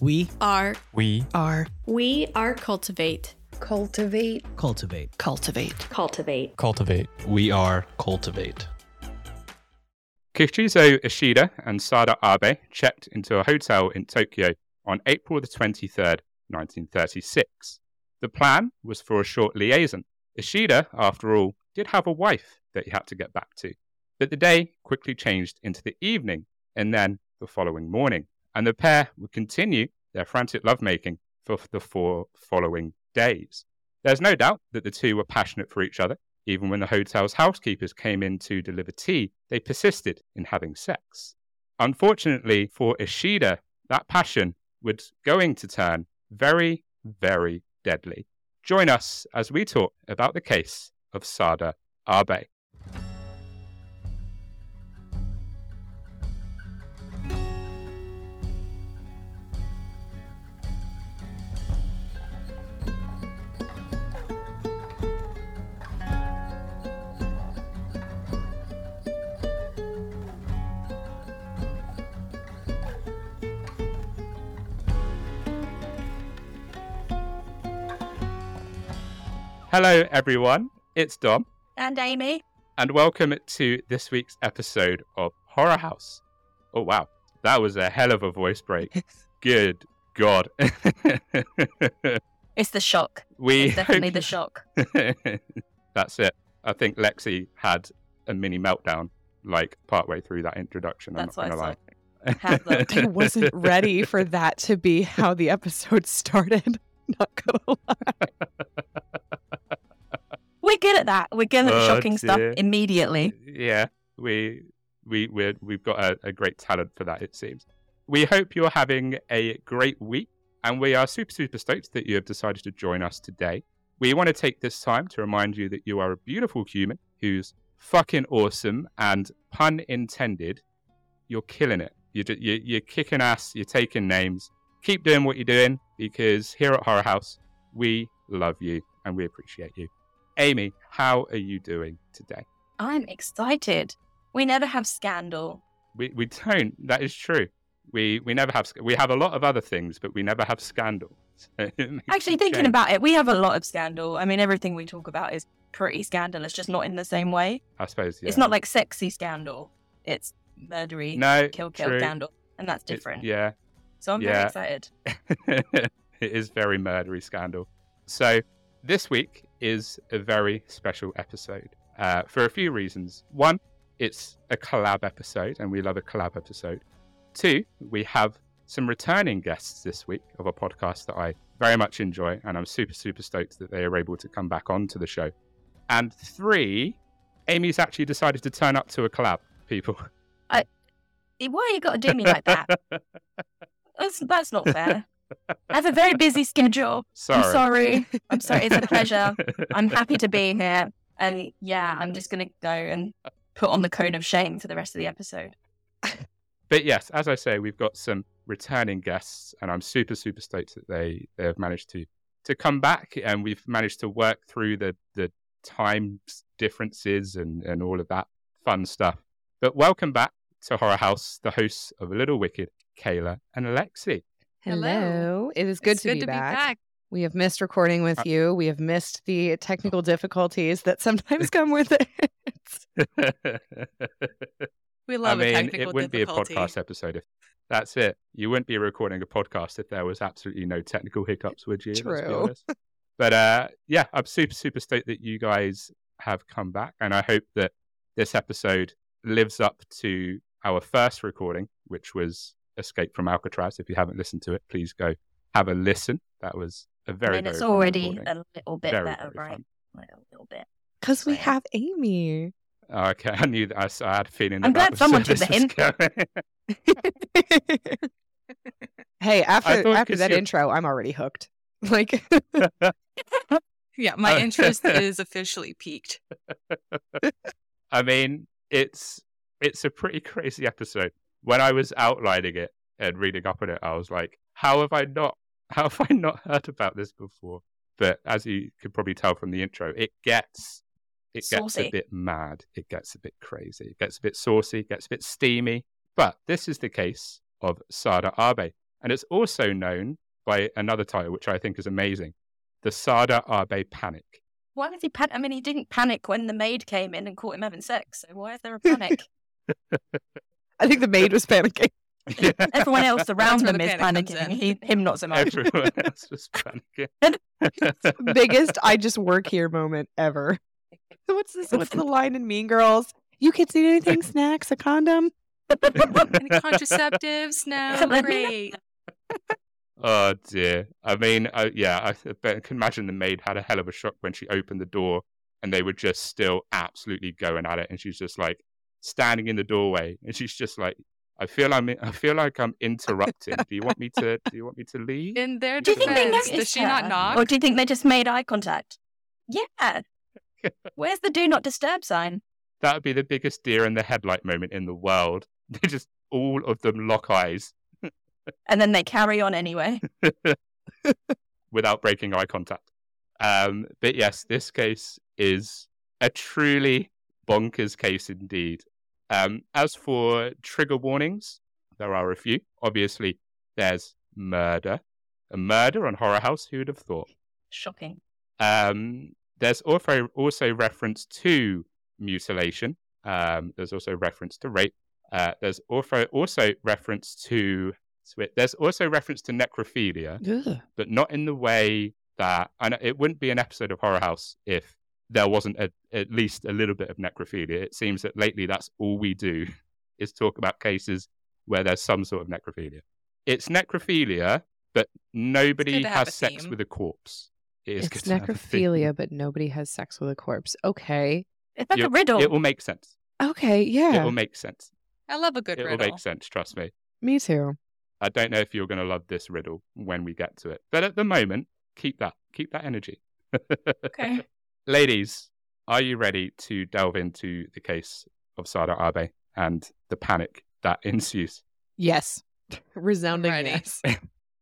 We are We are we are cultivate Cultivate. cultivate. Cultivate. cultivate cultivate. We are cultivate. Kichizo Ishida and Sada Abe checked into a hotel in Tokyo on April the 23rd, 1936. The plan was for a short liaison. Ishida, after all, did have a wife that he had to get back to. But the day quickly changed into the evening and then the following morning, and the pair would continue their frantic lovemaking for the four following days. There's no doubt that the two were passionate for each other. Even when the hotel's housekeepers came in to deliver tea, they persisted in having sex. Unfortunately for Ishida, that passion was going to turn very, very deadly. Join us as we talk about the case of Sada Abe. Hello, everyone. It's Dom, and amy and welcome to this week's episode of Horror House. Oh, wow. That was a hell of a voice break. Good God. it's the shock we it's definitely hope the shock That's it. I think Lexi had a mini meltdown like partway through that introduction. I'm That's not gonna lie. I wasn't ready for that to be how the episode started. Not gonna lie. We're good at that we're good at Oh, shocking stuff immediately yeah, we we we're, we've got a, a great talent for that. It seems. We hope you're having a great week, and we are super super stoked that you have decided to join us today. We want to take this time to remind you that you are a beautiful human who's fucking awesome, and pun intended, you're killing it. You're you're, you're kicking ass. You're taking names. Keep doing what you're doing because here at Horror House, we love you and we appreciate you. Amy, how are you doing today? i'm excited we never have scandal We we don't. That is true. We we never have. We have a lot of other things, but we never have scandal. So actually thinking change. about it we have a lot of scandal i mean everything we talk about is pretty scandalous just not in the same way I suppose yeah. it's not like sexy scandal it's murdery no kill kill true. scandal and that's different yeah, so i'm yeah. very excited it is very murdery scandal. So this week is a very special episode uh, for a few reasons. One, it's a collab episode, and we love a collab episode. Two, we have some returning guests this week of a podcast that I very much enjoy, and I'm super, super stoked that they are able to come back onto the show. And three, Amy's actually decided to turn up to a collab, people. why you gotta do me like that that's, that's not fair I have a very busy schedule. Sorry. I'm sorry. I'm sorry. It's a pleasure. I'm happy to be here. And yeah, I'm just going to go and put on the cone of shame for the rest of the episode. But yes, as I say, we've got some returning guests, and I'm super, super stoked that they they have managed to to come back, and we've managed to work through the the time differences and and all of that fun stuff. But welcome back to Horror House, the hosts of Little Wicked, Kayla and Alexi. Hello. Hello. It is good, It's to, be, back. back. We have missed recording with Uh, you. We have missed the technical difficulties that sometimes come with it. We I love a mean, technical it wouldn't difficulty. be a podcast episode if that's it. You wouldn't be recording a podcast if there was absolutely no technical hiccups, would you? Let's be True. But uh, yeah, I'm super, super stoked that you guys have come back, and I hope that this episode lives up to our first recording, which was Escape from Alcatraz. If you haven't listened to it, please go have a listen. That was a very, I mean, it's very fun already recording. a little bit Very, better, very right? Like a little bit. Because we have Amy. Oh, okay, I knew that. I, s- I had a feeling. I'm that glad someone took the was hint. hey, after after that you're- intro, I'm already hooked. Like, Yeah, my interest is officially peaked. I mean, it's it's a pretty crazy episode. When I was outlining it and reading up on it, I was like, "How have I not? How have I not heard about this before?" But as you could probably tell from the intro, it gets it gets Saucy. a bit mad. It gets a bit crazy. It gets a bit saucy. It gets a bit steamy. But this is the case of Sada Abe. And it's also known by another title, which I think is amazing the Sada Abe Panic. Why was he panic? I mean, he didn't panic when the maid came in and caught him having sex. So why is there a panic? I think the maid was panicking. Yeah, Everyone else around them the is panic panicking. He, him not so much. everyone else was panicking. Biggest I just work here moment ever. What's this? What's the line in Mean Girls? You kids need anything? Snacks? A condom? Any contraceptives? No, great. Oh dear. I mean, uh, yeah, I, I can imagine the maid had a hell of a shock when she opened the door and they were just still absolutely going at it. And she's just like standing in the doorway and she's just like, I feel I'm, I feel like I'm interrupting. do you want me to, do you want me to leave? In their Do you think they defense, noticed does she not her? knock? Or do you think they just made eye contact? Yeah. Where's the do not disturb sign? That would be the biggest deer in the headlight moment in the world. They just, all of them lock eyes And then they carry on anyway. without breaking eye contact. Um, but yes, this case is a truly bonkers case indeed. Um, as for trigger warnings, there are a few. Obviously, there's murder. A murder on Horror House, who would have thought? Shocking. Um, there's also also reference to mutilation. Um, there's also reference to rape. Uh, there's also also reference to swi- there's also reference to necrophilia Ugh. but not in the way that and it wouldn't be an episode of Horror House if there wasn't a, at least a little bit of necrophilia. It seems that lately that's all we do is talk about cases where there's some sort of necrophilia. It's necrophilia, but nobody has sex theme. with a corpse. It is It's good to have a theme. necrophilia, but nobody has sex with a corpse. Okay. It's like You- a riddle. It will make sense. Okay, yeah. It will make sense. I love a good riddle. it will make sense. Trust me. Me too. I don't know if you're going to love this riddle when we get to it, but at the moment, keep that, keep that energy. okay. Ladies, are you ready to delve into the case of Sada Abe and the panic that ensues? Yes. Resounding yes.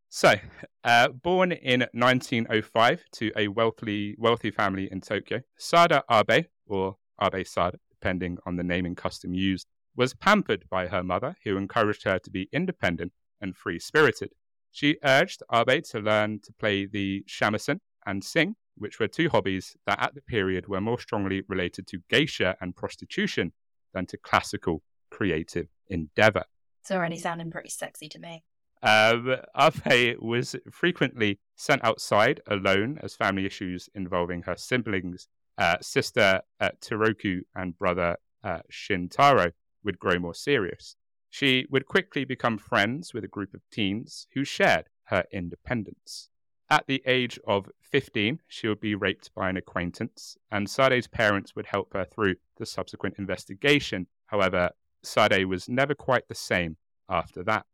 So, uh, born in 1905 to a wealthy, wealthy family in Tokyo, Sada Abe, or Abe Sada, depending on the naming custom used, was pampered by her mother, who encouraged her to be independent and free spirited. She urged Abe to learn to play the shamisen and sing, which were two hobbies that at the period were more strongly related to geisha and prostitution than to classical creative endeavor. It's already sounding pretty sexy to me. Um, was frequently sent outside alone as family issues involving her siblings, uh, sister uh, Teruko and brother uh, Shintaro, would grow more serious. She would quickly become friends with a group of teens who shared her independence. At the age of 15, she would be raped by an acquaintance, and Sada's parents would help her through the subsequent investigation. However, Sade was never quite the same after that.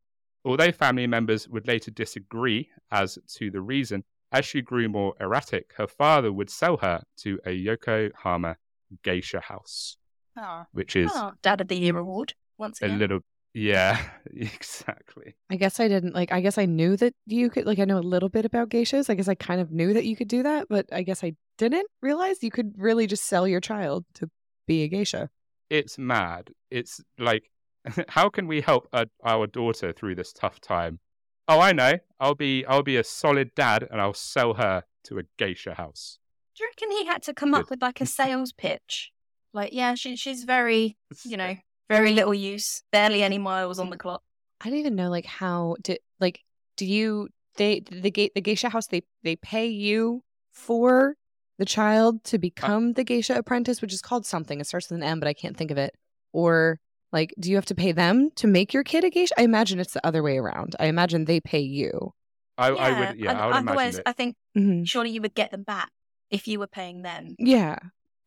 Although family members would later disagree as to the reason, as she grew more erratic, her father would sell her to a Yokohama geisha house, Oh. which is Oh, Dad of the Year award once again. a little, yeah, exactly. I guess I didn't like I guess I knew that you could like I know a little bit about geishas. I guess I kind of knew that you could do that, but I guess I didn't realize you could really just sell your child to be a geisha. It's mad. It's like, how can we help our, our daughter through this tough time? Oh, I know. I'll be, I'll be a solid dad, and I'll sell her to a geisha house. Do you reckon he had to come up with like a sales pitch? Like, yeah, she, she's very, you know, very little use, barely any miles on the clock. I don't even know like how did like do you they the gate the geisha house they they pay you for the child to become the geisha apprentice, which is called something. It starts with an M, but I can't think of it. Or like, do you have to pay them to make your kid a geisha? I imagine it's the other way around. I imagine they pay you. I, I would, yeah, and I would otherwise, imagine it. I think Mm-hmm. surely you would get them back if you were paying them. Yeah,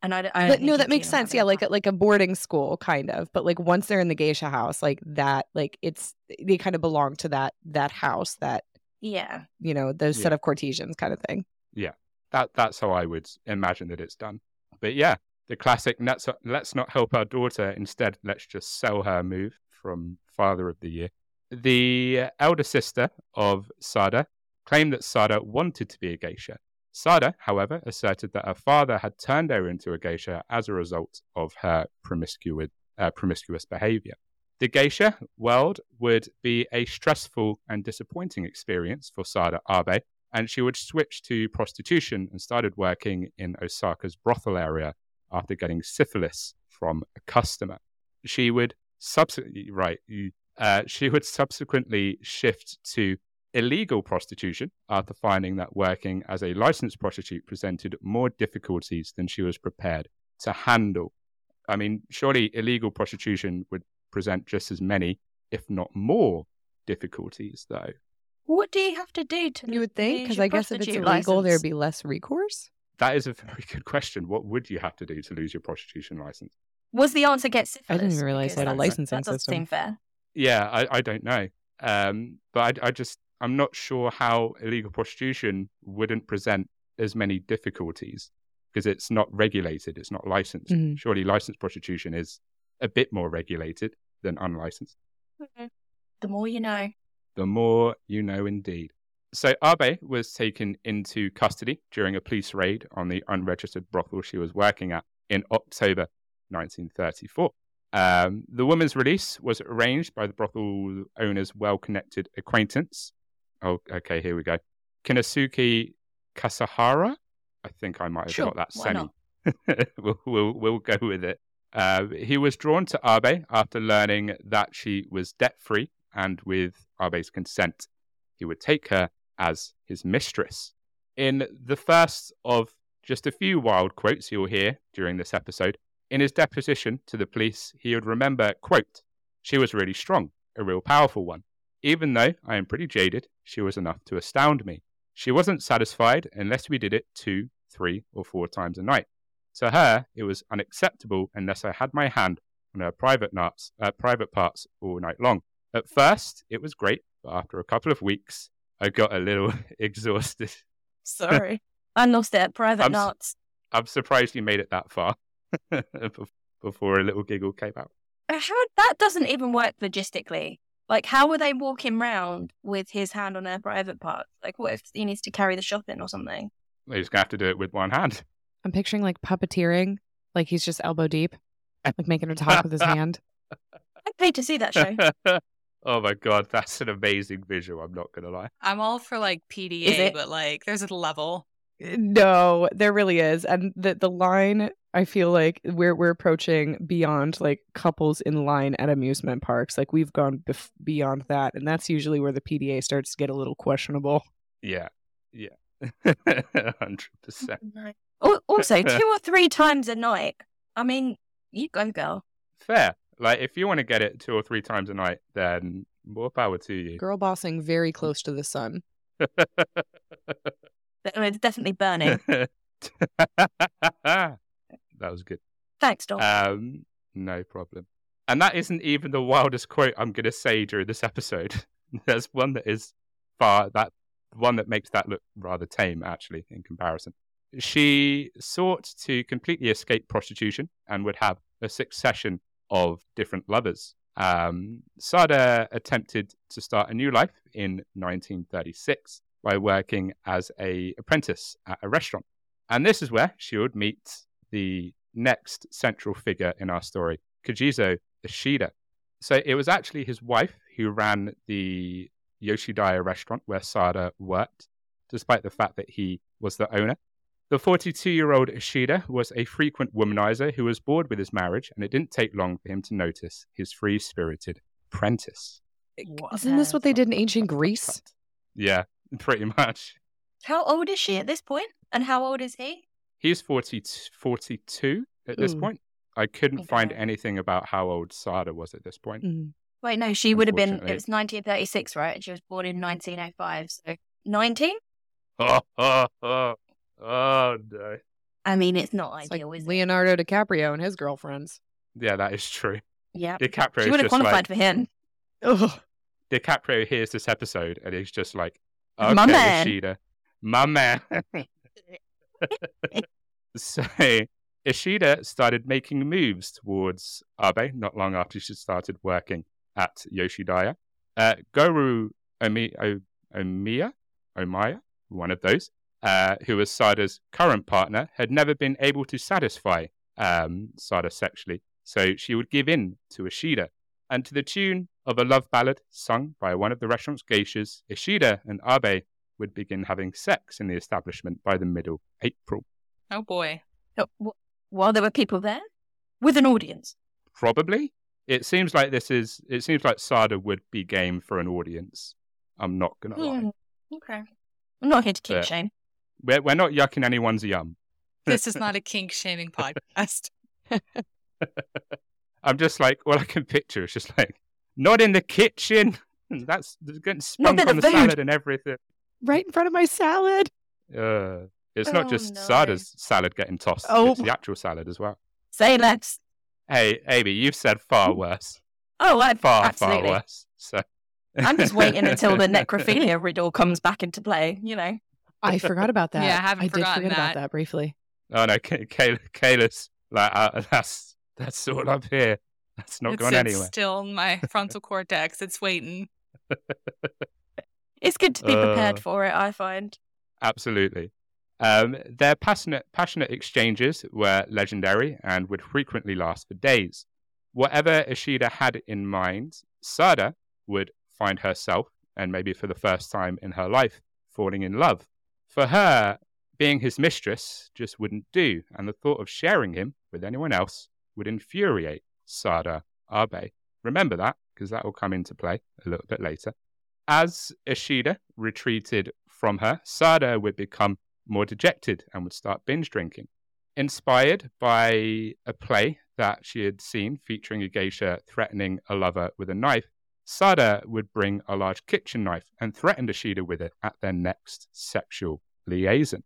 And I, I but no, that makes sense. Yeah, like fight. like a boarding school kind of. But like once they're in the geisha house, like that, like it's they kind of belong to that that house that yeah, you know those set of courtesians kind of thing. Yeah, that that's how I would imagine that it's done. But yeah, the classic let's let's not help our daughter. Instead, let's just sell her move from Father of the Year. The uh, elder sister of Sada claimed that Sada wanted to be a geisha. Sada, however, asserted that her father had turned her into a geisha as a result of her promiscuous uh, promiscuous behavior. The geisha world would be a stressful and disappointing experience for Sada Abe, and she would switch to prostitution and started working in Osaka's brothel area after getting syphilis from a customer. She would subsequently, right, uh, she would subsequently shift to illegal prostitution after finding that working as a licensed prostitute presented more difficulties than she was prepared to handle. I mean, surely illegal prostitution would present just as many, if not more, difficulties, though. What do you have to do to You would think, because I guess if it's illegal, license? there'd be less recourse. That is a very good question. What would you have to do to lose your prostitution license? Was the answer get syphilis? I didn't even realize Because they had a that's- licensing that doesn't system. seem fair. Yeah, I, I don't know. Um, but I, I just, I'm not sure how illegal prostitution wouldn't present as many difficulties because it's not regulated, it's not licensed. Mhm. Surely licensed prostitution is a bit more regulated than unlicensed. The more you know. The more you know, indeed. So Abe was taken into custody during a police raid on the unregistered brothel she was working at in October 1934. Um, the woman's release was arranged by the brothel owner's well-connected acquaintance. Oh, okay, here we go. Kinosuke Kasahara. I think I might have Sure, got that semi. we'll, we'll, we'll go with it. Uh, he was drawn to Abe after learning that she was debt free and with Abe's consent, he would take her as his mistress. In the first of just a few wild quotes you'll hear during this episode, in his deposition to the police, he would remember, quote, she was really strong, a real powerful one. Even though I am pretty jaded, she was enough to astound me. She wasn't satisfied unless we did it two, three, or four times a night. To her, it was unacceptable unless I had my hand on her private, nuts, uh, private parts all night long. At first, it was great, but after a couple of weeks, I got a little exhausted. Sorry. I lost it at private I'm nuts. I'm surprised you made it that far before a little giggle came out. Uh, How that doesn't even work logistically. Like, how were they walking round with his hand on their private part? Like, what if he needs to carry the shopping or something? You're just going to have to do it with one hand. I'm picturing like puppeteering, like he's just elbow deep, like making her talk with his hand. I'd pay to see that show. oh my God, that's an amazing visual. I'm not going to lie. I'm all for like PDA, but like there's a level. No, there really is, and the the line I feel like we're we're approaching beyond like couples in line at amusement parks. Like we've gone bef- beyond that, and that's usually where the PDA starts to get a little questionable. Yeah. Yeah. 100%. Also, two or three times a night. I mean, you go, girl. Fair. Like, if you want to get it two or three times a night, then more power to you. Girl bossing very close to the sun. It's definitely burning. That was good. Thanks, Dom. Um, no problem. And that isn't even the wildest quote I'm going to say during this episode. There's one that is far that one that makes that look rather tame, actually, in comparison. She sought to completely escape prostitution and would have a succession of different lovers. Um, Sada attempted to start a new life in 1936 by working as a apprentice at a restaurant. And this is where she would meet the next central figure in our story, Kajizo Ishida. So it was actually his wife who ran the Yoshidaya restaurant where Sada worked, despite the fact that he was the owner. The 42 year old Ishida was a frequent womanizer who was bored with his marriage, and it didn't take long for him to notice his free spirited apprentice. What Isn't this what they did in ancient Greece? Yeah, pretty much. How old is she at this point? And how old is he? He's 40, 42 at this Ooh. point. I couldn't find anything about how old Sada was at this point. Mm. Wait, no, she would have been. It was 1936, right? And she was born in 1905. So 19? Oh, oh, oh, oh no. I mean, it's not It's like ideal, is it? Leonardo DiCaprio and his girlfriends. Yeah, that is true. Yeah. DiCaprio She would have qualified like for him. Ugh. DiCaprio hears this episode and he's just like, My okay, man." Ishida, my man. so Ishida started making moves towards Abe not long after she started working at Yoshidaya. Uh, Goro Omi- o- Omiya, one of those, uh, who was Sada's current partner, had never been able to satisfy um, Sada sexually. So she would give in to Ishida. And to the tune of a love ballad sung by one of the restaurant's geishas, Ishida and Abe would begin having sex in the establishment by the middle April. Oh boy. Wh- While there were people there with an audience. Probably. It seems like this is. It seems like Sada would be game for an audience. I'm not gonna lie. Hmm, Okay. I'm not here to keep Yeah. shame. We're we're not yucking anyone's yum. This is not a kink shaming podcast. I'm just like all I can picture is just like not in the kitchen. That's that's getting spunk bit on of the salad and everything. Right in front of my salad. Uh, it's Oh, not just no. Sada's salad getting tossed; Oh. it's the actual salad as well. Say less. Hey, Amy, you've said far worse, Oh, I far absolutely. far worse. So I'm just waiting until the necrophilia riddle comes back into play. You know. I forgot about that. Yeah, I haven't I did forgotten forget about that. that briefly. Oh no, Kay- Kay- Kayla's like uh, that's that's all up here. That's not it's, gone it's anywhere. still in my frontal cortex. It's waiting. It's good to be prepared Uh. for it. I find. Absolutely. Um, their passionate passionate exchanges were legendary and would frequently last for days. Whatever Ishida had in mind, Sada would find herself, and maybe for the first time in her life, falling in love. For her, being his mistress just wouldn't do, and the thought of sharing him with anyone else would infuriate Sada Abe. Remember that, because that will come into play a little bit later. As Ishida retreated from her, Sada would become more dejected and would start binge drinking. Inspired by a play that she had seen featuring a geisha threatening a lover with a knife, Sada would bring a large kitchen knife and threaten Ishida with it at their next sexual liaison.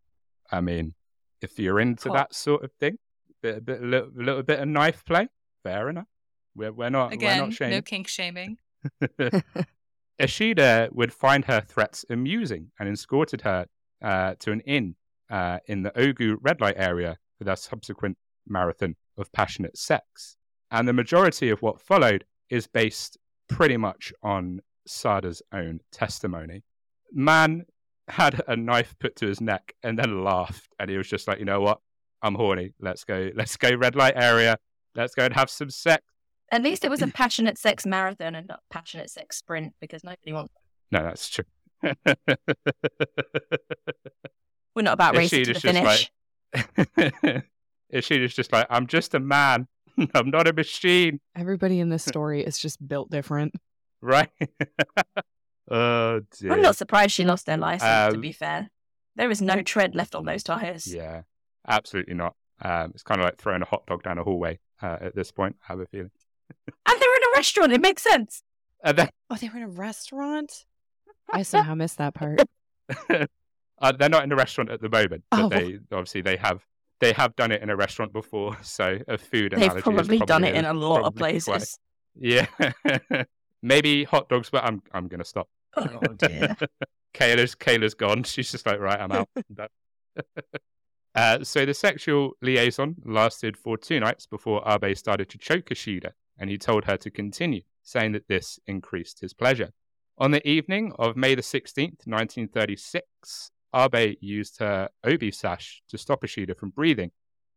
I mean, if you're into that sort of thing, bit, bit, a little, little bit of knife play, fair enough. We're, we're not we're Again, not shaming. no kink shaming. Ishida would find her threats amusing and escorted her uh, to an inn uh, in the Ogu red light area for their subsequent marathon of passionate sex. And the majority of what followed is based pretty much on Sada's own testimony. Man had a knife put to his neck and then laughed, and he was just like, you know what? I'm horny. Let's go. Let's go red light area. Let's go and have some sex. At least it was a passionate sex marathon and not passionate sex sprint because nobody wants. No, that's true. We're not about racing to Ishida's the just finish. like, Ishida's just like, I'm just a man. I'm not a machine, Everybody in this story is just built different. right? oh dear. I'm not surprised she lost her license. to Um, be fair, there is no tread left on those tires. Yeah, absolutely not. Um, it's kind of like throwing a hot dog down a hallway uh, at this point. I have a feeling. And they're in a restaurant. It makes sense. And then Oh, they were in a restaurant? I somehow missed that part. uh, they're not in a restaurant at the moment, but Oh. they obviously they have they have done it in a restaurant before. So a food and allergies. They've analogy is probably done it in a lot of probably quite- places. Yeah, maybe hot dogs, but I'm I'm gonna stop. Oh dear. Kayla's Kayla's gone. She's just like, right, I'm out. Uh, so the sexual liaison lasted for two nights before Abe started to choke Ishida, and he told her to continue, saying that this increased his pleasure. On the evening of May the 16th, 1936, Abe used her obi sash to stop Ishida from breathing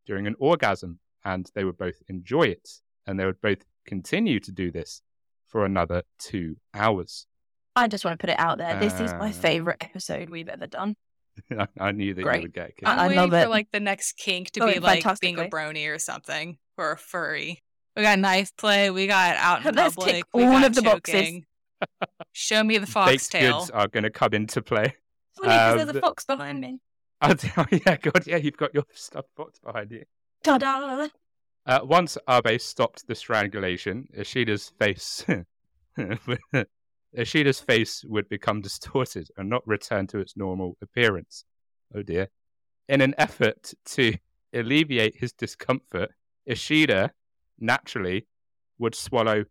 during an orgasm, and they would both enjoy it, and they would both continue to do this for another two hours. I just want to put it out there. This is my Uh, favorite episode we've ever done. I, I knew that Great. you would get a. I- I'm I waiting love for it. like the next kink to Going be like being a brony or something or a furry. We got knife play. We got out in Let's public. tick we all got of the boxes. Show me the Baked foxtail. goods are going to come into play. Funny because Um, there's a the- fox behind me. Oh, yeah, God, yeah, you've got your stuff boxed behind you. Ta-da! Uh, once Abe stopped the strangulation, Ishida's face, Ishida's face would become distorted and not return to its normal appearance. Oh dear! In an effort to alleviate his discomfort, Ishida naturally would swallow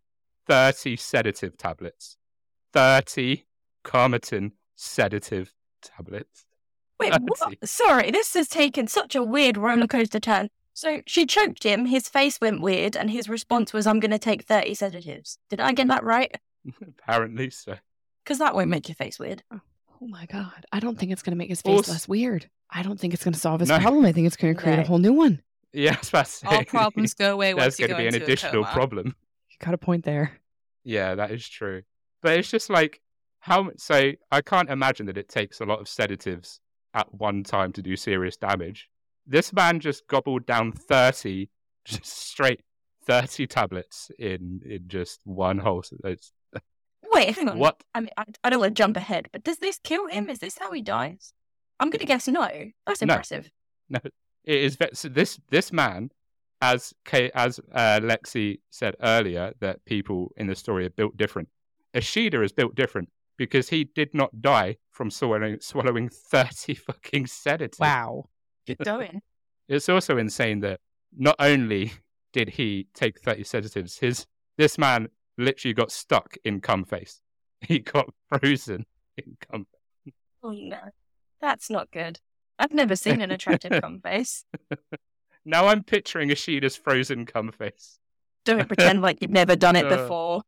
thirty sedative tablets. Thirty Calmotin sedative tablets. Wait, Let's what? Sorry, this has taken such a weird roller coaster turn. So she choked him, his face went weird, and his response was, I'm going to take 30 sedatives. Did I get that right? Apparently so. Because that won't make your face weird. Oh, oh my God. I don't think it's going to make his face Also- less weird. I don't think it's going to solve his No. problem. I think it's going to create a whole new one. Yeah, I was about to say. All problems go away There's going to be an additional problem. You got a point there. Yeah, that is true. But it's just like how so I can't imagine that it takes a lot of sedatives at one time to do serious damage. This man just gobbled down 30 just straight 30 tablets in in just one whole it's, Wait, hang on. what I mean, I, I don't want to jump ahead, but does this kill him? Is this how he dies? I'm going to guess no. That's impressive. No. Impressive. it is ve- so this this man as K, as uh, Lexi said earlier that people in the story are built different. Ishida is built different because he did not die from swallowing swallowing 30 fucking sedatives. Wow. Good going. It's also insane that not only did he take 30 sedatives, his this man literally got stuck in cum face. He got frozen in cum. oh no, that's not good. I've never seen an attractive cum face. Now I'm picturing Ishida's frozen cum face. Don't pretend like you've never done it Uh. before.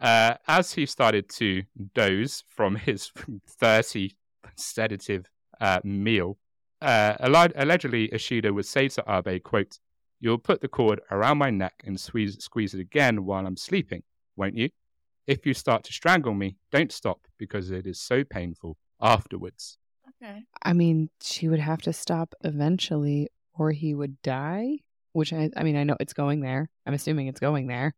Uh, as he started to doze from his 30 sedative uh, meal, uh, allegedly Ishida would say to Abe, quote, You'll put the cord around my neck and squeeze, squeeze it again while I'm sleeping, won't you? If you start to strangle me, don't stop because it is so painful afterwards. Okay. I mean, she would have to stop eventually or he would die, which I I mean, I know it's going there. I'm assuming it's going there.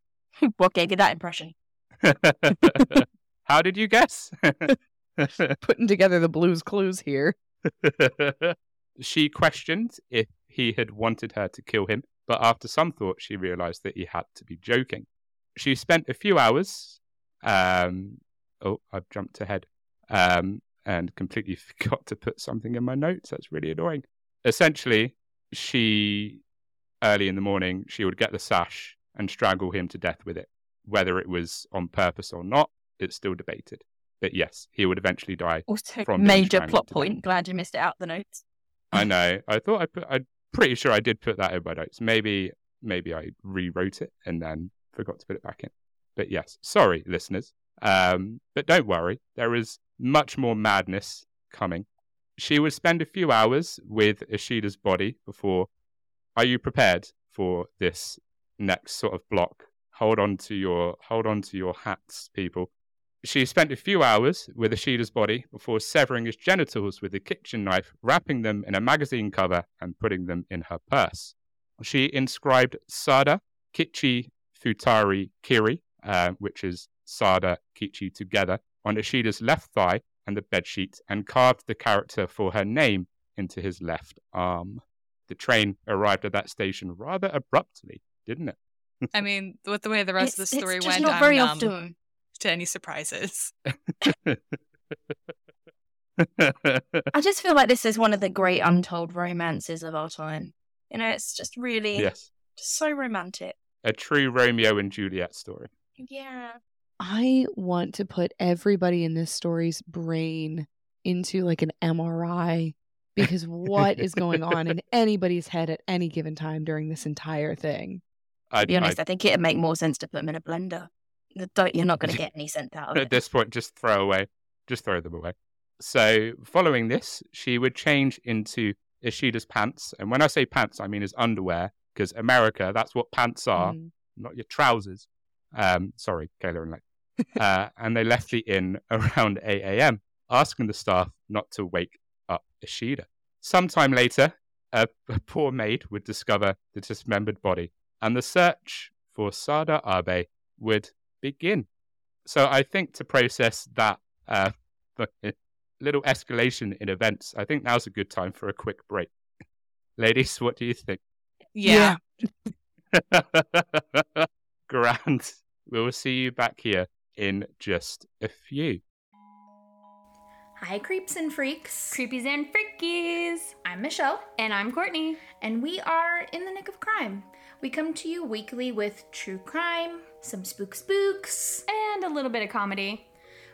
what gave you that impression? How did you guess? Putting together the blues clues here. she questioned if he had wanted her to kill him, but after some thought, she realized that he had to be joking. She spent a few hours. Um, oh, I've jumped ahead um, and completely forgot to put something in my notes. That's really annoying. Essentially, she, early in the morning, she would get the sash and strangle him to death with it. Whether it was on purpose or not, it's still debated. But yes, he would eventually die Also, From major plot point. Glad you missed it out the notes. I know. I thought I put. I'm pretty sure I did put that in my notes. Maybe, maybe I rewrote it and then forgot to put it back in. But yes, sorry, listeners. Um, but don't worry, there is much more madness coming. She would spend a few hours with Ishida's body before. Are you prepared for this next sort of block? Hold on to your hold on to your hats, people. She spent a few hours with Ishida's body before severing his genitals with a kitchen knife, wrapping them in a magazine cover, and putting them in her purse. She inscribed Sada Kichi Futari Kiri, uh, which is Sada Kichi together, on Ishida's left thigh and the bedsheet, and carved the character for her name into his left arm. The train arrived at that station rather abruptly, didn't it? I mean, with the way the rest of the story it's just went, not I'm very numb often. to any surprises. I just feel like this is one of the great untold romances of our time. You know, it's just really yes. just so romantic. A true Romeo and Juliet story. Yeah. I want to put everybody in this story's brain into like an MRI because what is going on in anybody's head at any given time during this entire thing? I, To be honest, I, think it'd make more sense to put them in a blender. Don't, you're not going to get any sense out of at this point, just throw away, just throw them away. So, following this, she would change into Ishida's pants, and when I say pants, I mean his underwear, because America, that's what pants are, Mm. not your trousers. Um, sorry, Kayla and Lex. uh, and they left the inn around 8 a.m., asking the staff not to wake up Ishida. Sometime later, a, a poor maid would discover the dismembered body, and the search for Sada Abe would begin. So I think to process that uh, little escalation in events, I think now's a good time for a quick break. Ladies, what do you think? Yeah. Grand. We'll see you back here in just a few. Hi, creeps and freaks. Creepies and freakies. I'm Michelle, And I'm Courtney. and we are in the nick of crime. We come to you weekly with true crime, some spook spooks. And a little bit of comedy.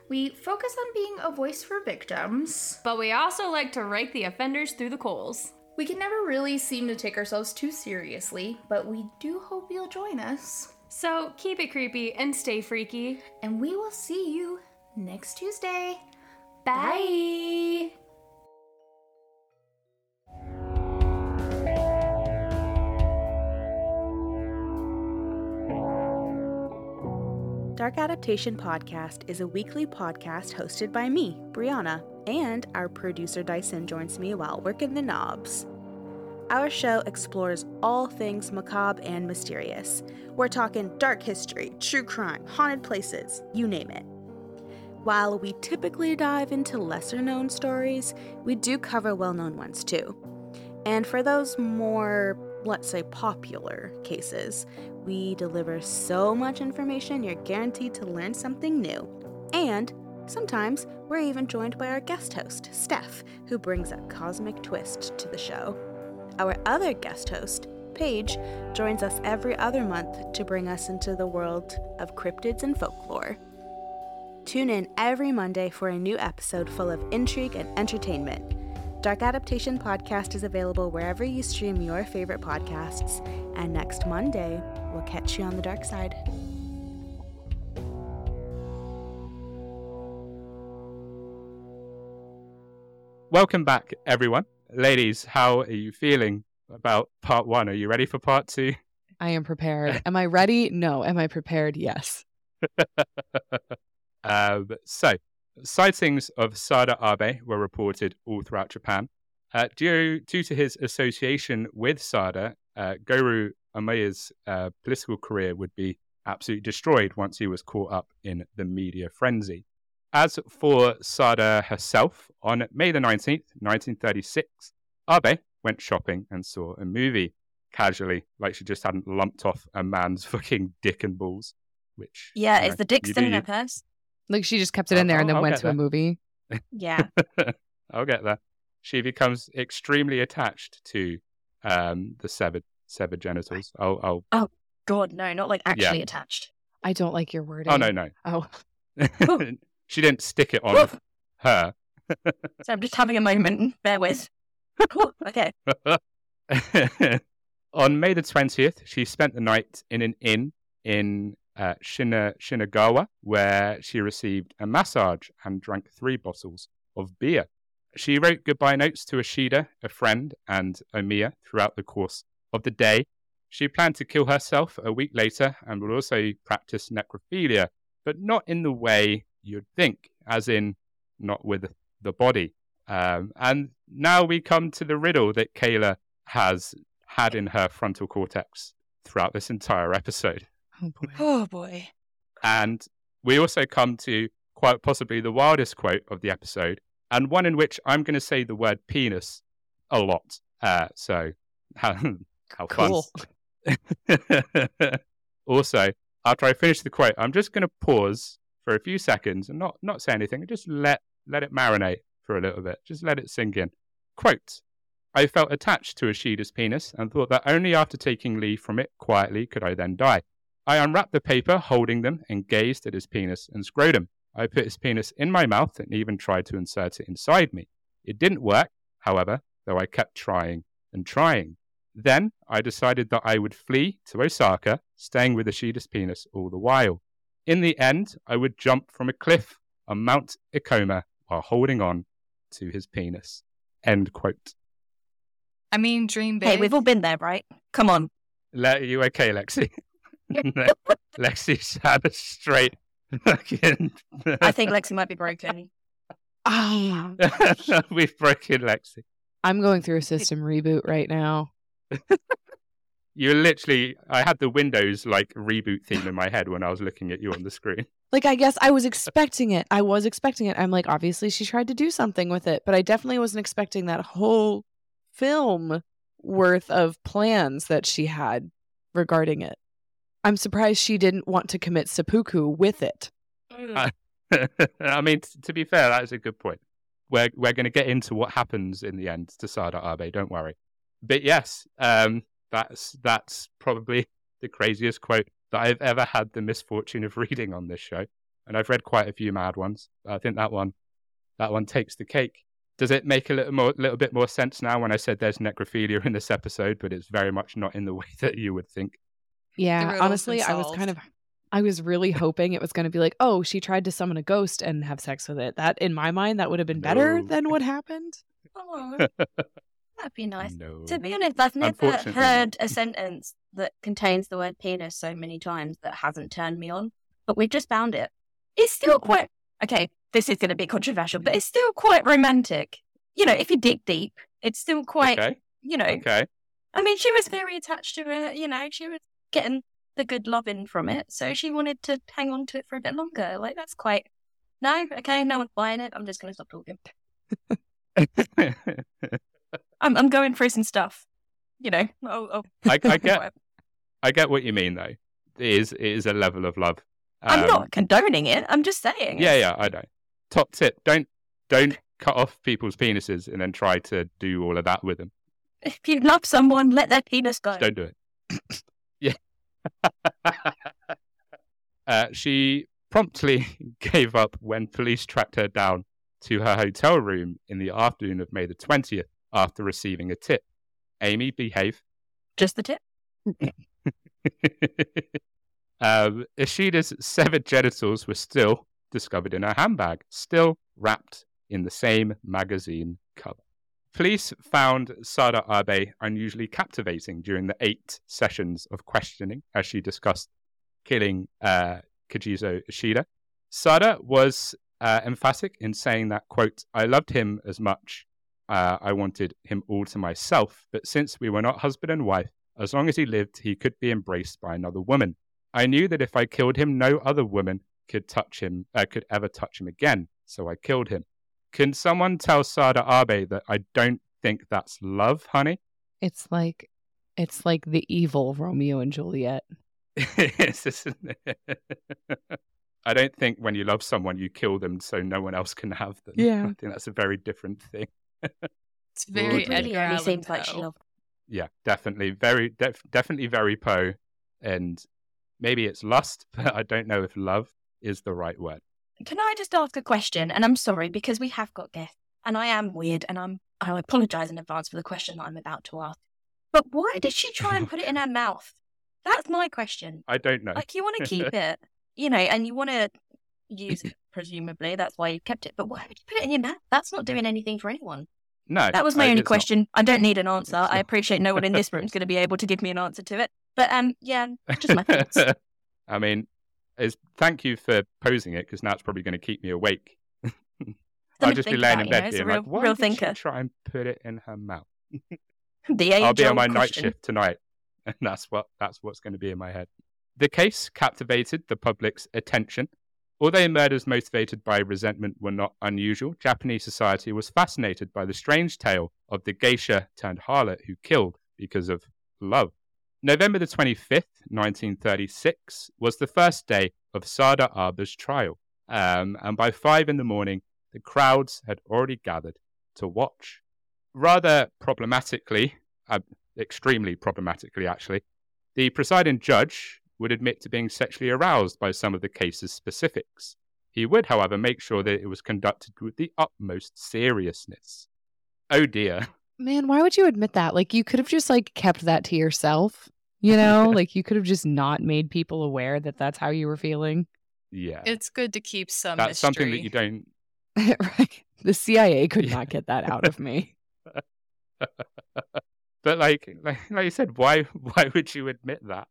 We focus on being a voice for victims. But we also like to rake the offenders through the coals. We can never really seem to take ourselves too seriously, but we do hope you'll join us. So keep it creepy and stay freaky. And we will see you next Tuesday. Bye. Dark Adaptation Podcast is a weekly podcast hosted by me, Brianna, and our producer Dyson joins me while working the knobs. Our show explores all things macabre and mysterious. We're talking dark history, true crime, haunted places, you name it. While we typically dive into lesser known stories, we do cover well known ones too. And for those more, let's say, popular cases, we deliver so much information you're guaranteed to learn something new. And sometimes we're even joined by our guest host, Steph, who brings a cosmic twist to the show. Our other guest host, Paige, joins us every other month to bring us into the world of cryptids and folklore. Tune in every Monday for a new episode full of intrigue and entertainment. Dark Adaptation Podcast is available wherever you stream your favorite podcasts. And next Monday, we'll catch you on the dark side. Welcome back, everyone. Ladies, how are you feeling about part one? Are you ready for part two? I am prepared. Am I ready? No. Am I prepared? Yes. um, so, sightings of Sada Abe were reported all throughout Japan. Uh, due, due to his association with Sada, uh, Goro Omiya's uh, political career would be absolutely destroyed once he was caught up in the media frenzy. As for Sada herself, on May the 19th, 1936, Abe went shopping and saw a movie casually, like she just hadn't lumped off a man's fucking dick and balls. Which Yeah, you it's know, the dick still in her purse. Like she just kept it in there and then I'll went get to a movie. Yeah. I'll get there. She becomes extremely attached to um, the severed severed genitals. I'll, I'll God, no, not like Yeah. actually attached. I don't like your wording. oh no no. Oh, she didn't stick it on Woof. her. So I'm just having a moment. Bear with. okay. on May the twentieth, she spent the night in an inn in uh, Shina, Shinagawa, where she received a massage and drank three bottles of beer. She wrote goodbye notes to Ishida, a friend, and Omiya throughout the course of the day. She planned to kill herself a week later and would also practice necrophilia, but not in the way you'd think, as in not with the body. Um, and now we come to the riddle that Kayla has had in her frontal cortex throughout this entire episode. oh boy. Oh boy. And we also come to quite possibly the wildest quote of the episode, and one in which I'm going to say the word penis a lot. Uh, so, how, how Cool. fun. also, after I finish the quote, I'm just going to pause for a few seconds and not, not say anything, and just let, let it marinate for a little bit. Just let it sink in. Quote I felt attached to Ishida's penis and thought that only after taking leave from it quietly could I then die. I unwrapped the paper, holding them, and gazed at his penis and scrotum. I put his penis in my mouth and even tried to insert it inside me. It didn't work, however, though I kept trying and trying. Then I decided that I would flee to Osaka, staying with Ishida's penis all the while. In the end, I would jump from a cliff on Mount Ikoma while holding on to his penis. End quote. I mean, dream big. Hey, we've all been there, right? Come on. Le- you okay, Lexi? No, Lexi's had a straight fucking. I think Lexi might be broken. Ah, We've broken Lexi. I'm going through a system reboot right now. You literally, I had the Windows like reboot theme in my head when I was looking at you on the screen. Like I guess I was expecting it. I was expecting it. I'm like, obviously she tried to do something with it, but I definitely wasn't expecting that whole film worth of plans that she had regarding it. I'm surprised she didn't want to commit seppuku with it. Uh, I mean, t- to be fair, that is a good point. We're we're going to get into what happens in the end to Sada Abe. Don't worry. But yes, um, that's that's probably the craziest quote that I've ever had the misfortune of reading on this show, and I've read quite a few mad ones. I think that one, that one takes the cake. Does it make a little more, little bit more sense now when I said there's necrophilia in this episode, but it's very much not in the way that you would think? Yeah, honestly, I was kind of I was really hoping it was going to be like, "Oh, she tried to summon a ghost and have sex with it." That in my mind that would have been better No. than what happened. Oh, that'd be nice. No. To be honest, I've never heard a sentence that contains the word penis so many times that hasn't turned me on. but we've just found it. It's still quite okay. This is going to be controversial, but it's still quite romantic. You know, if you dig deep, it's still quite. Okay. You know, Okay. I mean, she was very attached to it. You know, she was getting the good loving from it, so she wanted to hang on to it for a bit longer. Like that's quite. No, okay, no one's buying it. I'm just going to stop talking. I'm I'm going through some stuff. You know, oh, oh, I, I get I get what you mean though. It is it is a level of love. I'm Um, not condoning it. I'm just saying. Yeah, yeah, I know. Top tip: don't don't cut off people's penises and then try to do all of that with them. If you love someone, let their penis go. Just don't do it. yeah. uh, she promptly gave up when police tracked her down to her hotel room in the afternoon of May the 20th after receiving a tip. Amy, behave. Just the tip. um, Ishida's severed genitals were still discovered in her handbag, still wrapped in the same magazine cover. Police found Sada Abe unusually captivating during the eight sessions of questioning as she discussed killing uh, Kichizō Ishida. Sada was uh, emphatic in saying that, quote, I loved him as much. Uh, I wanted him all to myself, but since we were not husband and wife, as long as he lived, he could be embraced by another woman. I knew that if I killed him, no other woman could touch him, uh, could ever touch him again. So I killed him. Can someone tell Sada Abe that I don't think that's love, honey? It's like it's like the evil Romeo and Juliet. Yes, isn't it? I don't think when you love someone, you kill them so no one else can have them. Yeah. I think that's a very different thing. It's very It really Edgar Allan seems like she loved. Yeah, definitely. Very, def- definitely very Poe. And maybe it's lust, but I don't know if love is the right word. Can I just ask a question? And I'm sorry because we have got guests, and I am weird, and I'm I apologize in advance for the question that I'm about to ask. But why did she try and put it in her mouth? That's my question. I don't know. Like you want to keep it, you know, and you want to use it. Presumably, that's why you kept it. But why would you put it in your mouth? That's not doing anything for anyone. No. That was my I- only it's not. question. I don't need an answer. It's I appreciate no one in this room is going to be able to give me an answer to it. But um, yeah, just my thoughts. I mean, it's, thank you for posing it because now it's probably going to keep me awake. I'll just be laying in you bed know, being real- like, why real thinker." try and put it in her mouth? The I'll be on my night shift tonight, and that's what that's what's going to be in my head. The case captivated the public's attention. Although murders motivated by resentment were not unusual, Japanese society was fascinated by the strange tale of the geisha turned harlot who killed because of love. November the 25th, 1936, was the first day of Sada Abe's trial, um, and by five in the morning, the crowds had already gathered to watch. Rather problematically, uh, extremely problematically actually, the presiding judge would admit to being sexually aroused by some of the case's specifics. He would, however, make sure that it was conducted with the utmost seriousness. Oh dear. Man, why would you admit that? Like you could have just like kept that to yourself. You know, like you could have just not made people aware that that's how you were feeling. Yeah. It's good to keep some That's something that you don't. right. The CIA could Yeah. not get that out of me. but like, like, like you said, why, why would you admit that?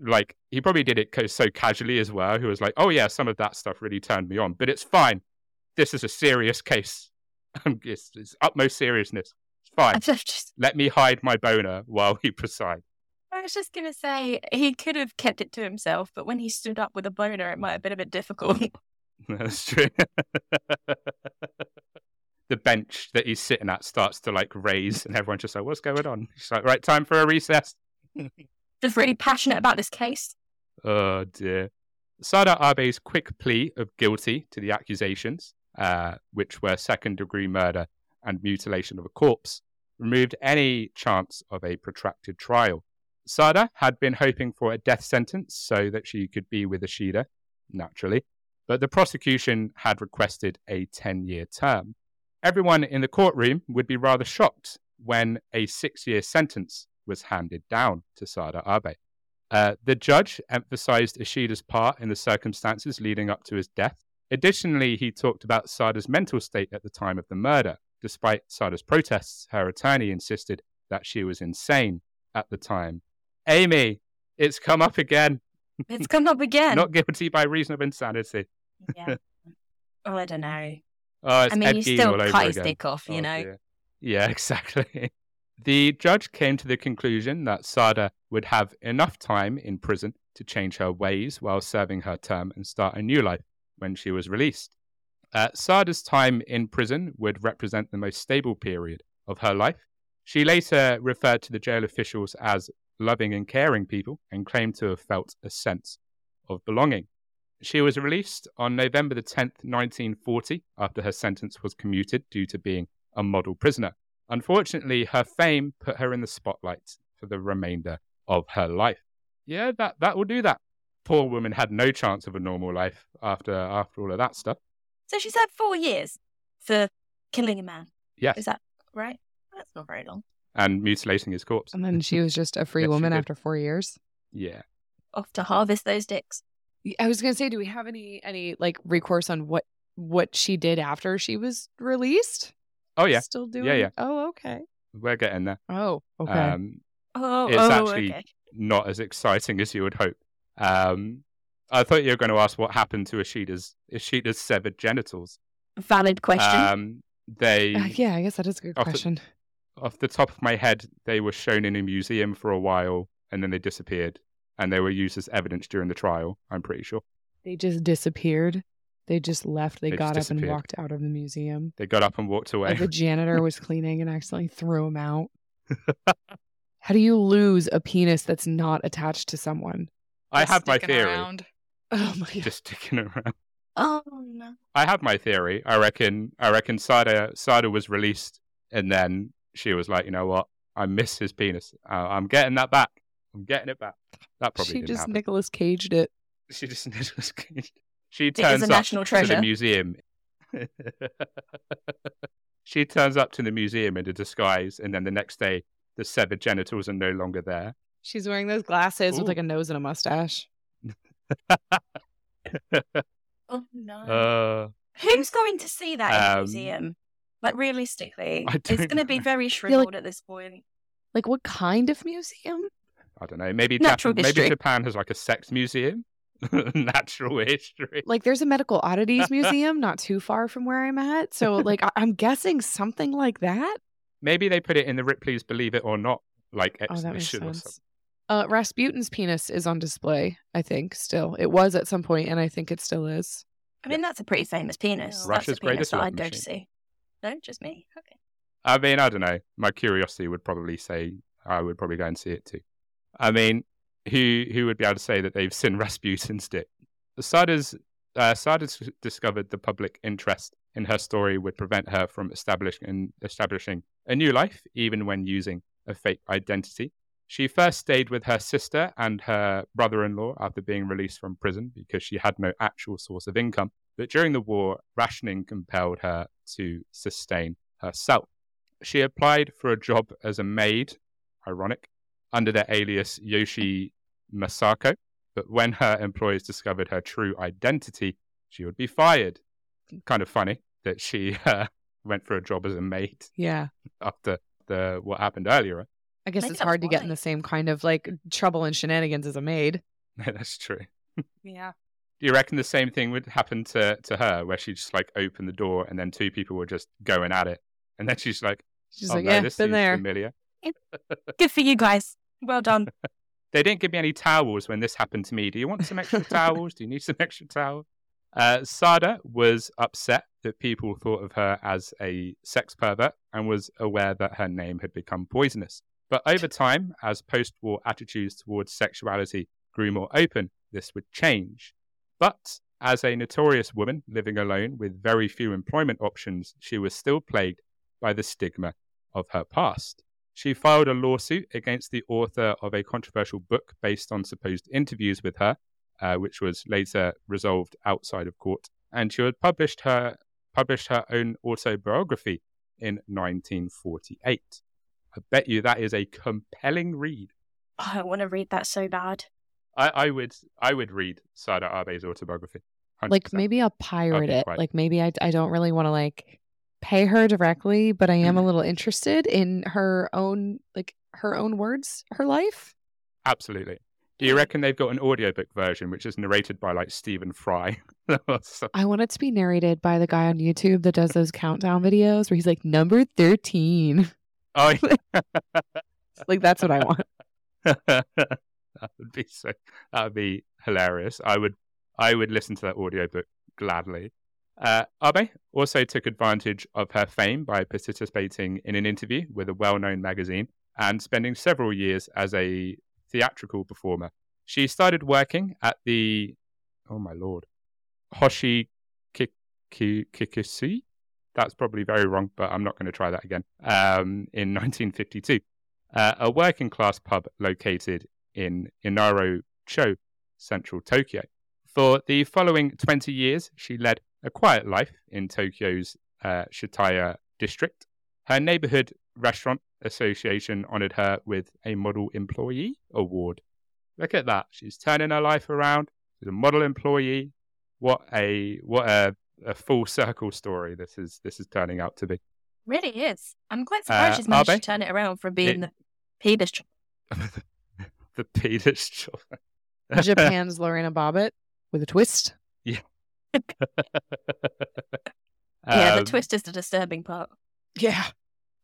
Like, he probably did it so casually as well. Who was like, "Oh yeah, some of that stuff really turned me on, but it's fine. This is a serious case. it's, it's utmost seriousness. It's fine. Just, Let me hide my boner while he presides." I was just gonna say he could have kept it to himself, but when he stood up with a boner, it might have been a bit difficult. That's true. the bench that he's sitting at starts to like raise, and everyone's just like, "What's going on?" He's like, "Right, time for a recess." Just really passionate about this case. Oh dear. Sada Abe's quick plea of guilty to the accusations, uh, which were second degree murder and mutilation of a corpse, removed any chance of a protracted trial. Sada had been hoping for a death sentence so that she could be with Ishida, naturally, but the prosecution had requested a 10 year term. Everyone in the courtroom would be rather shocked when a six year sentence was handed down to Sada Abe. Uh, the judge emphasized Ishida's part in the circumstances leading up to his death. Additionally, he talked about Sada's mental state at the time of the murder. Despite Sada's protests, her attorney insisted that she was insane at the time. Amy, it's come up again. It's come up again. Not guilty by reason of insanity. yeah. Oh, I don't know. Oh, it's I mean, you still cut his dick off, you Oh, know. dear. Yeah, exactly. The judge came to the conclusion that Sada would have enough time in prison to change her ways while serving her term and start a new life when she was released. Uh, Sada's time in prison would represent the most stable period of her life. She later referred to the jail officials as loving and caring people and claimed to have felt a sense of belonging. She was released on November the 10th, 1940, after her sentence was commuted due to being a model prisoner. Unfortunately, her fame put her in the spotlight for the remainder of her life. Yeah, that, that will do that. Poor woman had no chance of a normal life after after all of that stuff. So she served four years for killing a man. Yes, Is that right? That's not very long. and mutilating his corpse. And then she was just a free Yes, woman after four years. Yeah. Off to harvest those dicks. I was gonna say, do we have any any like recourse on what what she did after she was released? Oh yeah, Still doing? Yeah, yeah. Oh, okay. we're getting there. Oh, okay. Um, Oh, It's oh, actually- okay. not as exciting as you would hope. Um, I thought you were going to ask what happened to Ishida's Ishida's severed genitals. Valid question. Um, they, Uh, yeah, I guess that is a good off the- question. off the top of my head, they were shown in a museum for a while and then they disappeared, and they were used as evidence during the trial. I'm pretty sure They just disappeared. They just left. They, They got up and walked out of the museum. they got up and walked away. Like the janitor was cleaning and accidentally threw him out. How do you lose a penis that's not attached to someone? I Just have my theory. around. Oh my god. Just sticking around. oh no. I have my theory. I reckon. I reckon Sada Sada was released, and then she was like, you know what? I miss his penis. Uh, I'm getting that back. I'm getting it back. That probably she didn't just happen. Nicholas Caged it. She just Nicolas Cage. She It is turns a up national to the museum. she turns up to the museum in a disguise, and then the next day, the severed genitals are no longer there. She's wearing those glasses with like a nose and a mustache. Oh no. Uh, Who's going to see that in um, the museum? Like realistically, it's going to be know. very like- shriveled at this point. Like what kind of museum? I don't know. Maybe Natural Jap- maybe. Japan has like a sex museum. Natural history. Like there's a medical oddities museum not too far from where I'm at. So like I- I'm guessing something like that. Maybe they put it in the Ripley's Believe It or Not like Oh, that makes or something. sense. Uh, Rasputin's penis is on display. I think still. It was at some point, and I think it still is. I mean, that's a pretty famous penis. Yeah. Russia's that's a penis greatest that love I'd go to see. No, just me. Okay. I mean, I don't know. My curiosity would probably say I would probably go and see it too. I mean, who who would be able to say that they've seen Rasputin's dick? Sada's uh, discovered the public interest in her story would prevent her from establishing establishing a new life, even when using a fake identity. She first stayed with her sister and her brother-in-law after being released from prison because she had no actual source of income. But during the war, rationing compelled her to sustain herself. She applied for a job as a maid, ironic, under the alias Yoshi Masako. But when her employers discovered her true identity, she would be fired. Kind of funny that she uh, went for a job as a maid Yeah. after the what happened earlier. I guess Maybe it's that's hard to get in the same kind of like trouble and shenanigans as a maid. That's true. Yeah. Do you reckon the same thing would happen to, to her, where she just like opened the door and then two people were just going at it, and then she's like, She's "Oh like, no, yeah, this been there. familiar." Good for you guys. Well done. They didn't give me any towels when this happened to me. Do you want some extra towels? Do you need some extra towels? Uh, Sada was upset that people thought of her as a sex pervert and was aware that her name had become poisonous. But over time, as post war attitudes towards sexuality grew more open, this would change. But as a notorious woman living alone with very few employment options, she was still plagued by the stigma of her past. She filed a lawsuit against the author of a controversial book based on supposed interviews with her, uh, which was later resolved outside of court. And she had published her published her own autobiography in 1948. I bet you that is a compelling read. Oh, I want to read that so bad. I, I would I would read Sada Abe's autobiography. 100%. Like maybe I'll pirate be it. quiet. Like maybe I, I don't really want to like pay her directly, but I am a Mm. little interested in her own like her own words, her life. Absolutely. Do you reckon they've got an audiobook version which is narrated by like Stephen Fry? I want it to be narrated by the guy on YouTube that does those countdown videos where he's like number 13. oh, yeah. Like that's what I want. that would be so. That would be hilarious. I would. I would listen to that audiobook gladly. Uh, Abe also took advantage of her fame by participating in an interview with a well-known magazine and spending several years as a theatrical performer. She started working at the, oh my lord, Hoshi Kiki- Kikusi. That's probably very wrong, but I'm not going to try that again. Um, in 1952, uh, a working class pub located in Inari Cho, central Tokyo. For the following 20 years, she led a quiet life in Tokyo's uh, Shitaya district. Her neighborhood restaurant association honored her with a Model Employee Award. Look at that. She's turning her life around. She's a model employee. What a what a, a full circle story this is this is turning out to be. Really is. I'm quite surprised Uh, she's managed Abe? to turn it around from being It- the penis. ch- the penis job. Japan's Lorena Bobbitt with a twist. yeah, the Um, twist is the disturbing part. Yeah.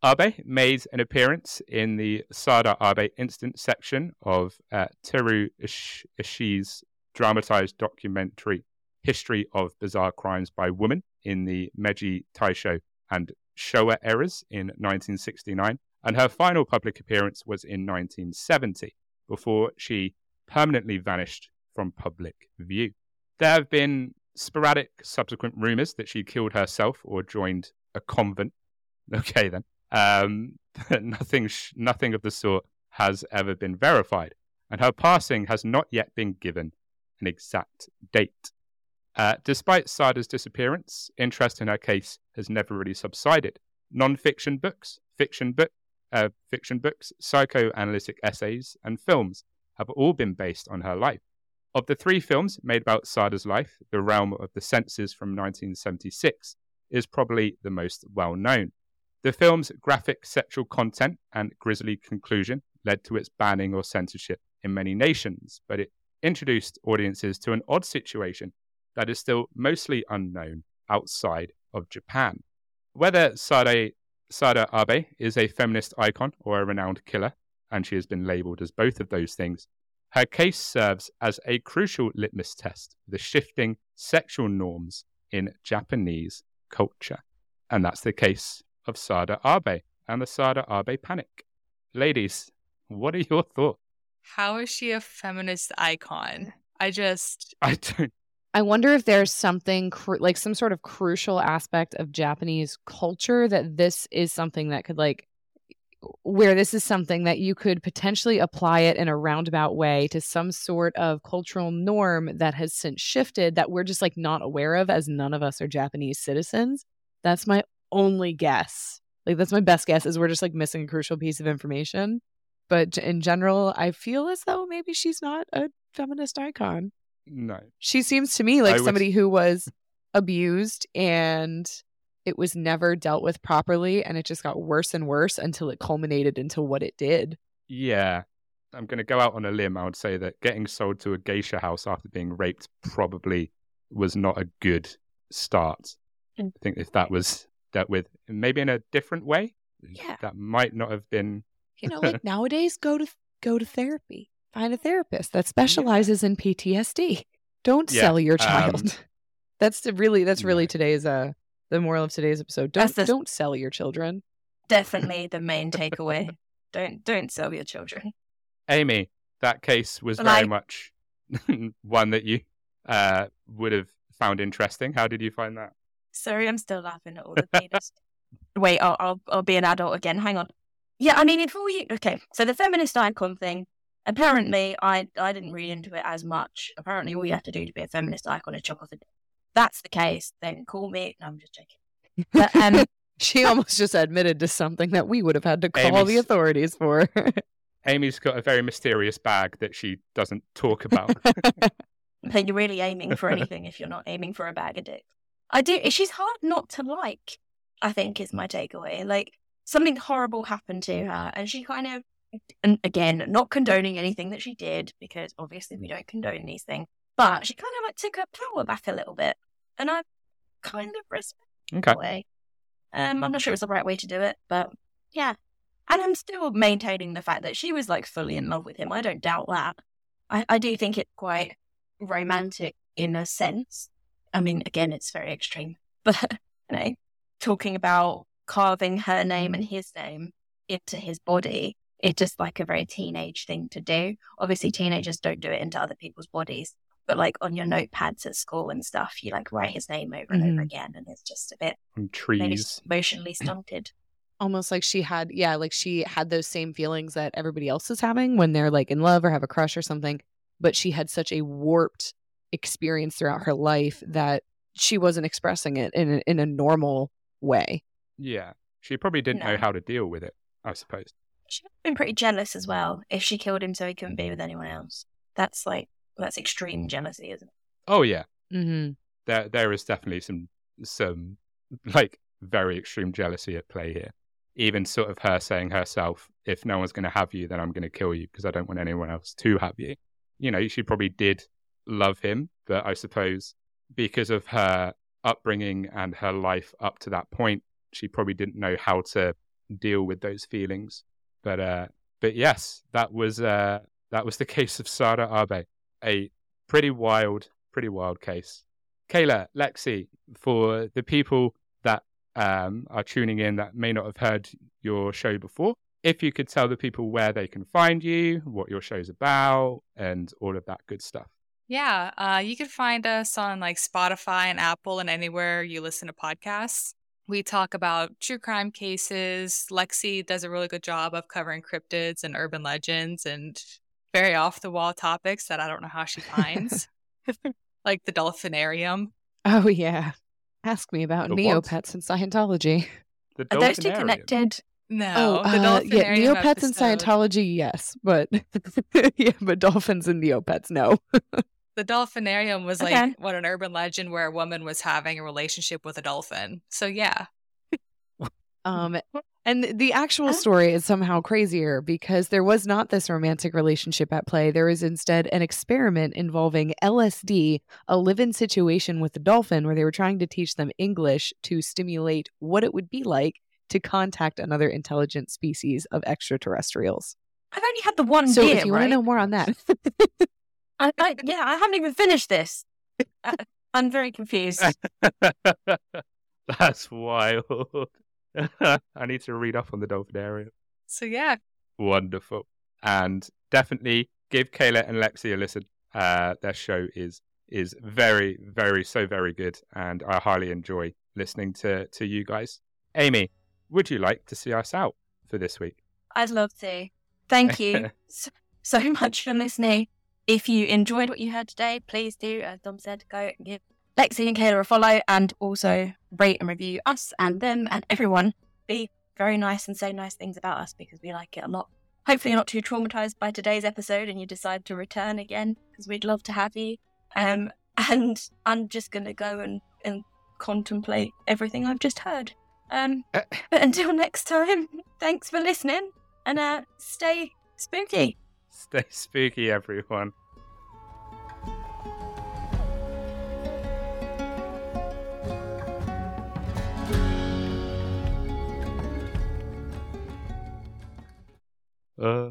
Abe made an appearance in the Sada Abe Incident section of uh, Teru Ish- Ishii's dramatized documentary History of Bizarre Crimes by Women in the Meiji Taisho and Showa eras in 1969, and her final public appearance was in 1970, before she permanently vanished from public view. There have been sporadic subsequent rumors that she killed herself or joined a convent. Okay, then. Um, nothing, sh- nothing of the sort has ever been verified, and her passing has not yet been given an exact date. Uh, despite Sada's disappearance, interest in her case has never really subsided. Non-fiction books, fiction book, uh, fiction books, psychoanalytic essays, and films have all been based on her life. Of the three films made about Sada's life, The Realm of the Senses from 1976 is probably the most well known. The film's graphic sexual content and grisly conclusion led to its banning or censorship in many nations, but it introduced audiences to an odd situation that is still mostly unknown outside of Japan. Whether Sade, Sada Abe is a feminist icon or a renowned killer, and she has been labeled as both of those things, her case serves as a crucial litmus test for the shifting sexual norms in Japanese culture. And that's the case of Sada Abe and the Sada Abe panic. Ladies, what are your thoughts? How is she a feminist icon? I just I don't. I wonder if there's something cru- like some sort of crucial aspect of Japanese culture that this is something that could like where this is something that you could potentially apply it in a roundabout way to some sort of cultural norm that has since shifted that we're just like not aware of as none of us are Japanese citizens. That's my only guess. Like that's my best guess is we're just like missing a crucial piece of information. But in general, I feel as though maybe she's not a feminist icon No. she seems to me like would- somebody who was abused and it was never dealt with properly and it just got worse and worse until it culminated into what it did. Yeah. I'm going to go out on a limb. I would say that getting sold to a geisha house after being raped probably was not a good start. I Mm. think if that was dealt with maybe in a different way, Yeah. that might not have been. You know, like nowadays go to go to therapy. Find a therapist that specializes in PTSD. Don't Yeah, sell your um, child. that's really that's really no. today's uh the moral of today's episode. Don't the- don't sell your children. Definitely the main takeaway. don't don't sell your children. Amy, that case was Well, very I- much one that you uh, would have found interesting. How did you find that? Sorry, I'm still laughing at all the penis. Wait, I'll, I'll I'll be an adult again. Hang on. Yeah, I mean, if all you okay, so the feminist icon thing. Apparently, I I didn't read into it as much. Apparently, all you have to do to be a feminist icon is chop off a dick. That's the case. Then call me. No, I'm just joking. But um, She almost just admitted to something that we would have had to call the authorities for. Amy's got a very mysterious bag that she doesn't talk about. then you're really aiming for anything if you're not aiming for a bag of dicks. I do. She's hard not to like. I think is my takeaway. Like something horrible happened to her, and she kind of and again, not condoning anything that she did because obviously we don't condone these things. But she kind of like took her power back a little bit, and I kind of respect Okay. that way. Um, I'm not sure it's the right way to do it, but yeah. And I'm still maintaining the fact that she was like fully in love with him. I don't doubt that. I, I do think it's quite romantic in a sense. I mean, again, it's very extreme, but you know, talking about carving her name and his name into his body, it's just like a very teenage thing to do. Obviously, teenagers don't do it into other people's bodies, but like on your notepads at school and stuff, you like write his name over and over Mhm. again, and it's just a bit From maybe trees. emotionally stunted. almost like she had yeah like she had those same feelings that everybody else is having when they're like in love or have a crush or something but she had such a warped experience throughout her life that she wasn't expressing it in a, in a normal way Yeah. She probably didn't know how to deal with it, I suppose. she'd been pretty jealous as well if she killed him so he couldn't be with anyone else. That's like that's extreme jealousy, isn't it? Oh yeah. mm-hmm. There there is definitely some some like very extreme jealousy at play here. Even sort of her saying herself, if no one's gonna have you, then I'm gonna kill you because I don't want anyone else to have you. You know, she probably did love him, but I suppose because of her upbringing and her life up to that point, she probably didn't know how to deal with those feelings. But uh but yes, that was uh that was the case of Sada Abe. A pretty wild, pretty wild case. Kayla, Lexi, for the people that um, are tuning in that may not have heard your show before, if you could tell the people where they can find you, what your show's about, and all of that good stuff. Yeah, uh, you can find us on like Spotify and Apple and anywhere you listen to podcasts. We talk about true crime cases. Lexi does a really good job of covering cryptids and urban legends and very off the wall topics that I don't know how she finds, like the dolphinarium. oh yeah ask me about The what? neopets and scientology The Are those two connected? No, oh the uh, yeah dolphinarium neopets and scientology yes but yeah but dolphins and neopets no The dolphinarium was like Okay. what an urban legend where a woman was having a relationship with a dolphin. So yeah, Um, and the actual Oh. story is somehow crazier because there was not this romantic relationship at play. There was instead an experiment involving LSD, a live in situation with a dolphin where they were trying to teach them English to stimulate what it would be like to contact another intelligent species of extraterrestrials. I've only had the one So, beer, if you want to know more on that, I, I, yeah, I haven't even finished this. I, I'm very confused. That's wild. I need to read up on the Dolphinarium. so yeah, Wonderful. And definitely give Kayla and Lexi a listen. Uh, their show is is very, very, so very good, and I highly enjoy listening to to you guys. Amy, would you like to see us out for this week? I'd love to. Thank you so, so much for listening. If you enjoyed what you heard today, please do, as Dom said, go and give Lexi and Kayla a follow and also rate and review us and them and everyone. Be very nice and say nice things about us because we like it a lot. Hopefully, you're not too traumatized by today's episode and you decide to return again because we'd love to have you. Um, and I'm just going to go and, and contemplate everything I've just heard. Um, Uh. but until next time, thanks for listening and uh, stay spooky. Stay spooky, everyone. Uh,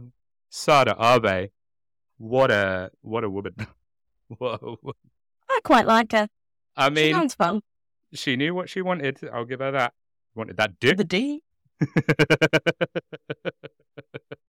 Sada Abe, what a what a woman! what a wo- I quite like her. I mean, she sounds fun. she knew what she wanted. I'll give her that. Wanted that dick. The D.